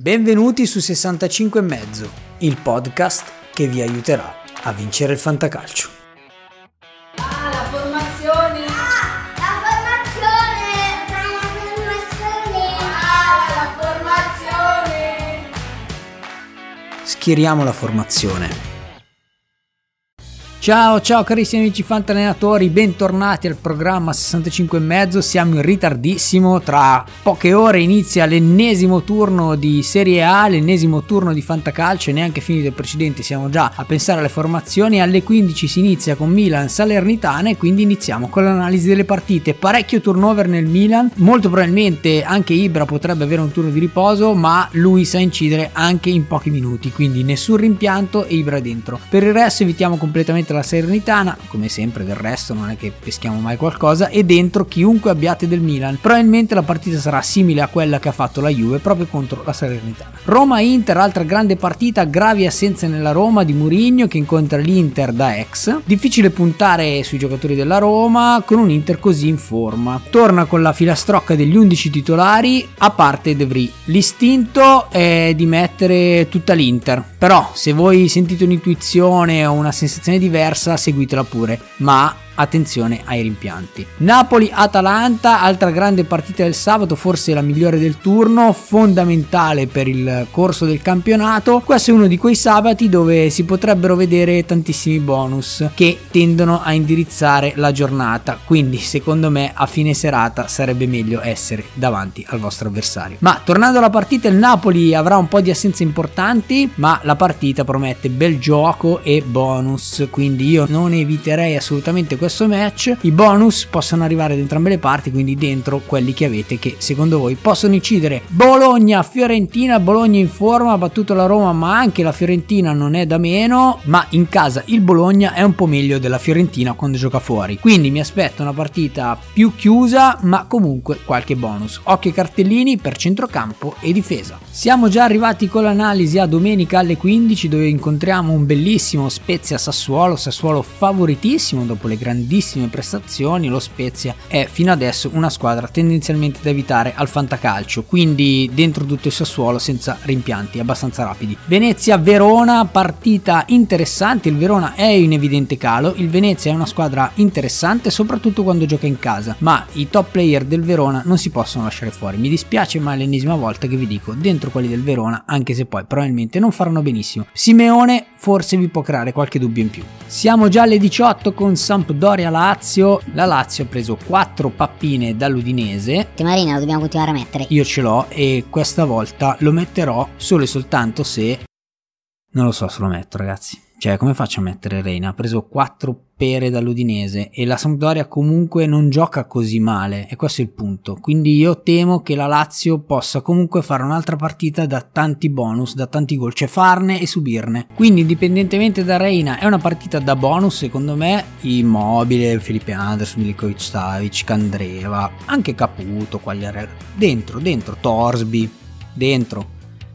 Benvenuti su 65 e mezzo, il podcast che vi aiuterà a vincere il fantacalcio. Ah, la formazione! La formazione! La formazione! Ah, la formazione! Schieriamo la formazione. Ciao ciao carissimi amici fantallenatori, bentornati al programma 65 e mezzo. Siamo in ritardissimo, tra poche ore inizia l'ennesimo turno di Serie A, l'ennesimo turno di Fantacalcio, neanche finito il precedente, siamo già a pensare alle formazioni. Alle 15 si inizia con Milan Salernitana e quindi iniziamo con l'analisi delle partite. Parecchio turnover nel Milan, molto probabilmente anche Ibra potrebbe avere un turno di riposo, ma lui sa incidere anche in pochi minuti, quindi nessun rimpianto e Ibra dentro. Per il resto evitiamo completamente la Salernitana, come sempre del resto non è che peschiamo mai qualcosa, e dentro chiunque abbiate del Milan. Probabilmente la partita sarà simile a quella che ha fatto la Juve proprio contro la Salernitana. Roma-Inter, altra grande partita, gravi assenze nella Roma di Murigno che incontra l'Inter da ex. Difficile puntare sui giocatori della Roma con un Inter così in forma. Torna con la filastrocca degli 11 titolari, a parte De Vrij. L'istinto è di mettere tutta l'Inter, però se voi sentite un'intuizione o una sensazione diversa, seguitela pure, ma attenzione ai rimpianti. Napoli-Atalanta, altra grande partita del sabato, forse la migliore del turno, fondamentale per il corso del campionato. Questo è uno di quei sabati dove si potrebbero vedere tantissimi bonus che tendono a indirizzare la giornata, quindi secondo me a fine serata sarebbe meglio essere davanti al vostro avversario. Ma tornando alla partita, il Napoli avrà un po' di assenze importanti, ma la partita promette bel gioco e bonus, quindi io non eviterei assolutamente questo match. I bonus possono arrivare da entrambe le parti, quindi dentro quelli che avete che secondo voi possono incidere. Bologna, Fiorentina, Bologna in forma, ha battuto la Roma, ma anche la Fiorentina non è da meno, ma in casa il Bologna è un po' meglio della Fiorentina quando gioca fuori. Quindi mi aspetto una partita più chiusa, ma comunque qualche bonus. Occhio ai cartellini per centrocampo e difesa. Siamo già arrivati con l'analisi a domenica alle 15 dove incontriamo un bellissimo Spezia Sassuolo, Sassuolo favoritissimo dopo le grandissime prestazioni, lo Spezia è fino adesso una squadra tendenzialmente da evitare al fantacalcio, quindi dentro tutto il Sassuolo senza rimpianti, abbastanza rapidi. Venezia-Verona, partita interessante, il Verona è in evidente calo, il Venezia è una squadra interessante soprattutto quando gioca in casa, ma i top player del Verona non si possono lasciare fuori. Mi dispiace ma è l'ennesima volta che vi dico dentro quelli del Verona, anche se poi probabilmente non faranno benissimo. Simeone forse vi può creare qualche dubbio in più. Siamo già alle 18 con Sampdoria Lazio. La Lazio ha preso 4 pappine dall'Udinese. Marina lo dobbiamo continuare a mettere. Io ce l'ho e questa volta lo metterò solo e soltanto se non lo so se lo metto, ragazzi. Cioè, come faccio a mettere Reina? Ha preso 4 pere dall'Udinese e la Sampdoria comunque non gioca così male, e questo è il punto. Quindi io temo che la Lazio possa comunque fare un'altra partita da tanti bonus, da tanti gol, cioè farne e subirne. Quindi, indipendentemente da Reina, è una partita da bonus, secondo me. Immobile, Felipe Anderson, Milikovic Savic, Candreva, anche Caputo, Quagliarella. Dentro, dentro, Torsby, dentro.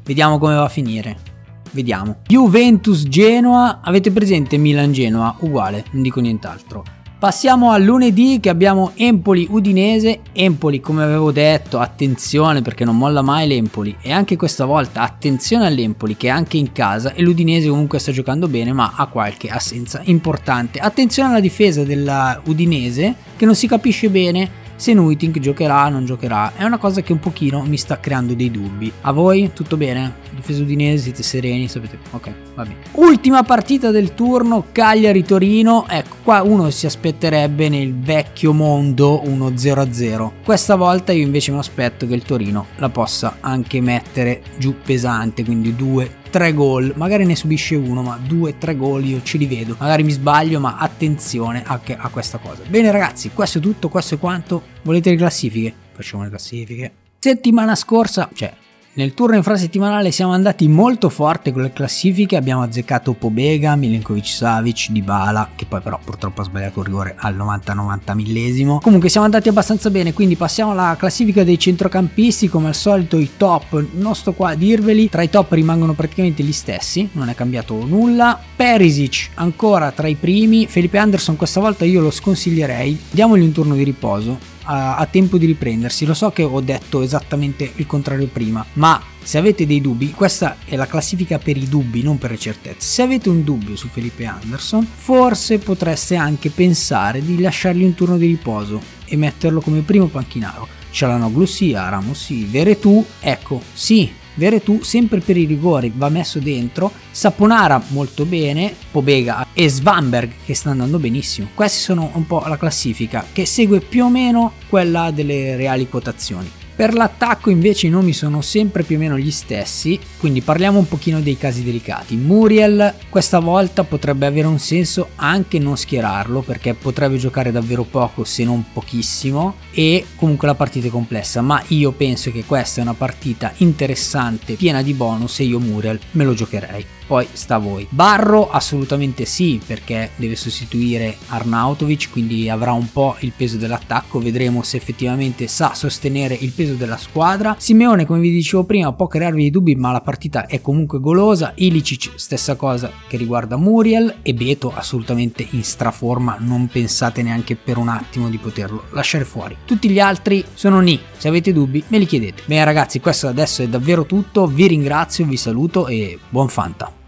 Vediamo come va a finire. Vediamo. Juventus Genoa, avete presente Milan Genoa? Uguale, non dico nient'altro. Passiamo a lunedì che abbiamo Empoli Udinese. Empoli, come avevo detto, attenzione perché non molla mai l'Empoli. E anche questa volta attenzione all'Empoli che è anche in casa e l'Udinese comunque sta giocando bene ma ha qualche assenza importante. Attenzione alla difesa della Udinese che non si capisce bene se Nuiting giocherà o non giocherà. È una cosa che un pochino mi sta creando dei dubbi. A voi tutto bene? Difesa udinese, siete sereni, sapete? Ok, va bene. Ultima partita del turno, Cagliari-Torino. Ecco, qua uno si aspetterebbe nel vecchio mondo uno 0-0. Questa volta io invece mi aspetto che il Torino la possa anche mettere giù pesante, quindi 2 tre gol, magari ne subisce uno, ma due, tre gol io ce li vedo. Magari mi sbaglio, ma attenzione anche a questa cosa. Bene ragazzi, questo è tutto, questo è quanto. Volete le classifiche? Facciamo le classifiche. Settimana scorsa, cioè nel turno infrasettimanale siamo andati molto forte con le classifiche, abbiamo azzeccato Pobega, Milenkovic Savic, Dybala, che poi però purtroppo ha sbagliato il rigore al 90-90 millesimo. Comunque siamo andati abbastanza bene, quindi passiamo alla classifica dei centrocampisti, come al solito i top, non sto qua a dirveli, tra i top rimangono praticamente gli stessi, non è cambiato nulla. Perisic ancora tra i primi, Felipe Anderson questa volta io lo sconsiglierei, diamogli un turno di riposo, ha, tempo di riprendersi. Lo so che ho detto esattamente il contrario prima, ma se avete dei dubbi, questa è la classifica per i dubbi, non per le certezze. Se avete un dubbio su Felipe Anderson, forse potreste anche pensare di lasciargli un turno di riposo e metterlo come primo panchinaro. Cialanoglu sì, Ramos sì, Veretù, ecco, sì, Veretù sempre per i rigori va messo dentro, Saponara molto bene, Pobega e Svanberg che sta andando benissimo. Questi sono un po' la classifica che segue più o meno quella delle reali quotazioni. Per l'attacco invece i nomi sono sempre più o meno gli stessi, quindi parliamo un pochino dei casi delicati. Muriel questa volta potrebbe avere un senso anche non schierarlo perché potrebbe giocare davvero poco se non pochissimo e comunque la partita è complessa, ma io penso che questa è una partita interessante, piena di bonus e io Muriel me lo giocherei poi sta a voi. Barro assolutamente sì, perché deve sostituire Arnautovic, quindi avrà un po' il peso dell'attacco, vedremo se effettivamente sa sostenere il peso della squadra. Simeone, come vi dicevo prima, può crearvi dei dubbi, ma la partita è comunque golosa. Ilicic, stessa cosa che riguarda Muriel e Beto assolutamente in straforma, non pensate neanche per un attimo di poterlo lasciare fuori. Tutti gli altri sono ni, se avete dubbi me li chiedete. Bene ragazzi, questo adesso è davvero tutto, vi ringrazio, vi saluto e buon Fanta.